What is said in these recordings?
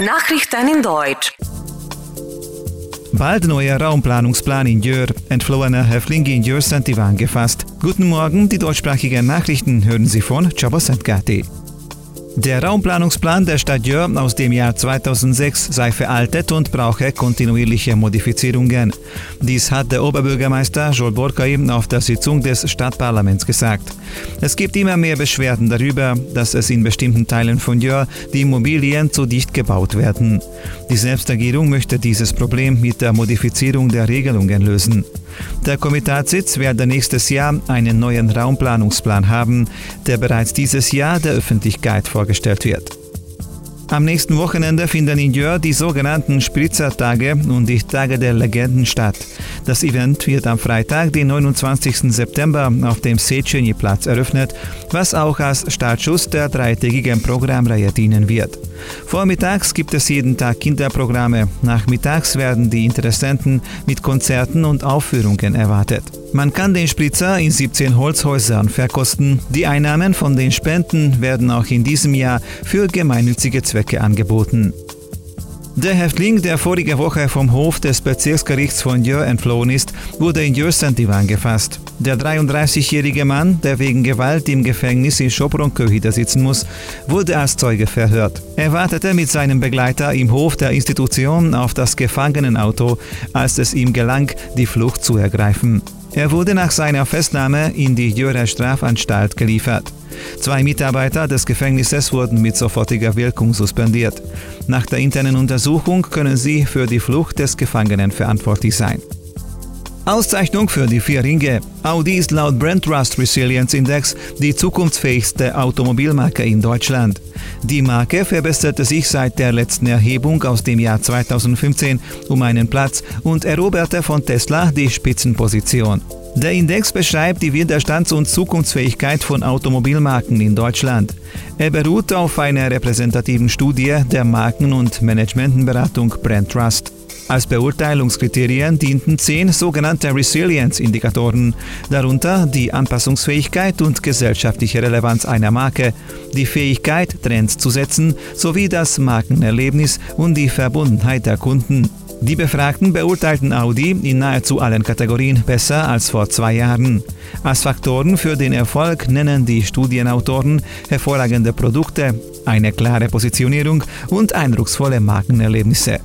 Nachrichten in Deutsch. Bald neuer Raumplanungsplan in Jör. Entflohener Häftlinge in Jör sind die Wagen gefasst. Guten Morgen, die deutschsprachigen Nachrichten hören Sie von Chabosentgati. Der Raumplanungsplan der Stadt Jör aus dem Jahr 2006 sei veraltet und brauche kontinuierliche Modifizierungen. Dies hat der Oberbürgermeister Joel Borkai auf der Sitzung des Stadtparlaments gesagt. Es gibt immer mehr Beschwerden darüber, dass es in bestimmten Teilen von Jör die Immobilien zu dicht gebaut werden. Die Selbstregierung möchte dieses Problem mit der Modifizierung der Regelungen lösen. Der Komitatssitz werde nächstes Jahr einen neuen Raumplanungsplan haben, der bereits dieses Jahr der Öffentlichkeit vorgestellt wird. Am nächsten Wochenende finden in Jör die sogenannten Spritzertage und die Tage der Legenden statt. Das Event wird am Freitag, den 29. September, auf dem Sechenyi-Platz eröffnet, was auch als Startschuss der dreitägigen Programmreihe dienen wird. Vormittags gibt es jeden Tag Kinderprogramme, nachmittags werden die Interessenten mit Konzerten und Aufführungen erwartet. Man kann den Spritzer in 17 Holzhäusern verkosten. Die Einnahmen von den Spenden werden auch in diesem Jahr für gemeinnützige Zwecke angeboten. Der Häftling, der vorige Woche vom Hof des Bezirksgerichts von Jör entflohen ist, wurde in Jörsentivan gefasst. Der 33-jährige Mann, der wegen Gewalt im Gefängnis in Schopronköhida sitzen muss, wurde als Zeuge verhört. Er wartete mit seinem Begleiter im Hof der Institution auf das Gefangenenauto, als es ihm gelang, die Flucht zu ergreifen. Er wurde nach seiner Festnahme in die Jörer Strafanstalt geliefert. Zwei Mitarbeiter des Gefängnisses wurden mit sofortiger Wirkung suspendiert. Nach der internen Untersuchung können sie für die Flucht des Gefangenen verantwortlich sein. Auszeichnung für die vier Ringe. Audi ist laut Brand Trust Resilience Index die zukunftsfähigste Automobilmarke in Deutschland. Die Marke verbesserte sich seit der letzten Erhebung aus dem Jahr 2015 um einen Platz und eroberte von Tesla die Spitzenposition. Der Index beschreibt die Widerstands- und Zukunftsfähigkeit von Automobilmarken in Deutschland. Er beruht auf einer repräsentativen Studie der Marken- und Managementenberatung Brand Trust. Als Beurteilungskriterien dienten zehn sogenannte Resilience-Indikatoren, darunter die Anpassungsfähigkeit und gesellschaftliche Relevanz einer Marke, die Fähigkeit, Trends zu setzen, sowie das Markenerlebnis und die Verbundenheit der Kunden. Die Befragten beurteilten Audi in nahezu allen Kategorien besser als vor zwei Jahren. Als Faktoren für den Erfolg nennen die Studienautoren hervorragende Produkte, eine klare Positionierung und eindrucksvolle Markenerlebnisse.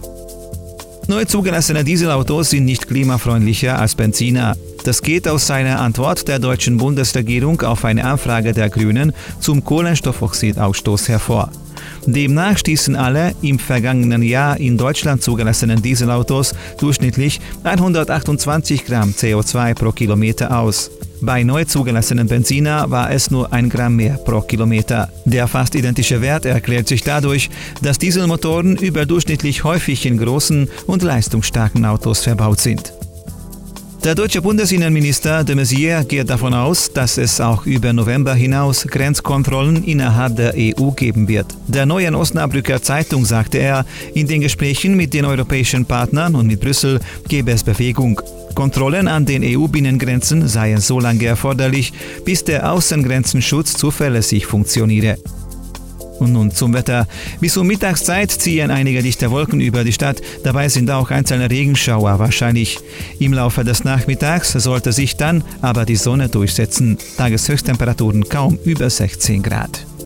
Neu zugelassene Dieselautos sind nicht klimafreundlicher als Benziner. Das geht aus seiner Antwort der deutschen Bundesregierung auf eine Anfrage der Grünen zum Kohlenstoffoxidausstoß hervor. Demnach stießen alle im vergangenen Jahr in Deutschland zugelassenen Dieselautos durchschnittlich 128 Gramm CO2 pro Kilometer aus. Bei neu zugelassenen Benziner war es nur ein Gramm mehr pro Kilometer. Der fast identische Wert erklärt sich dadurch, dass Dieselmotoren überdurchschnittlich häufig in großen und leistungsstarken Autos verbaut sind. Der deutsche Bundesinnenminister de Maizière geht davon aus, dass es auch über November hinaus Grenzkontrollen innerhalb der EU geben wird. Der neuen Osnabrücker Zeitung sagte er, in den Gesprächen mit den europäischen Partnern und mit Brüssel gebe es Bewegung. Kontrollen an den EU-Binnengrenzen seien so lange erforderlich, bis der Außengrenzenschutz zuverlässig funktioniere. Und nun zum Wetter. Bis um Mittagszeit ziehen einige dichte Wolken über die Stadt. Dabei sind auch einzelne Regenschauer wahrscheinlich. Im Laufe des Nachmittags sollte sich dann aber die Sonne durchsetzen. Tageshöchsttemperaturen kaum über 16 Grad.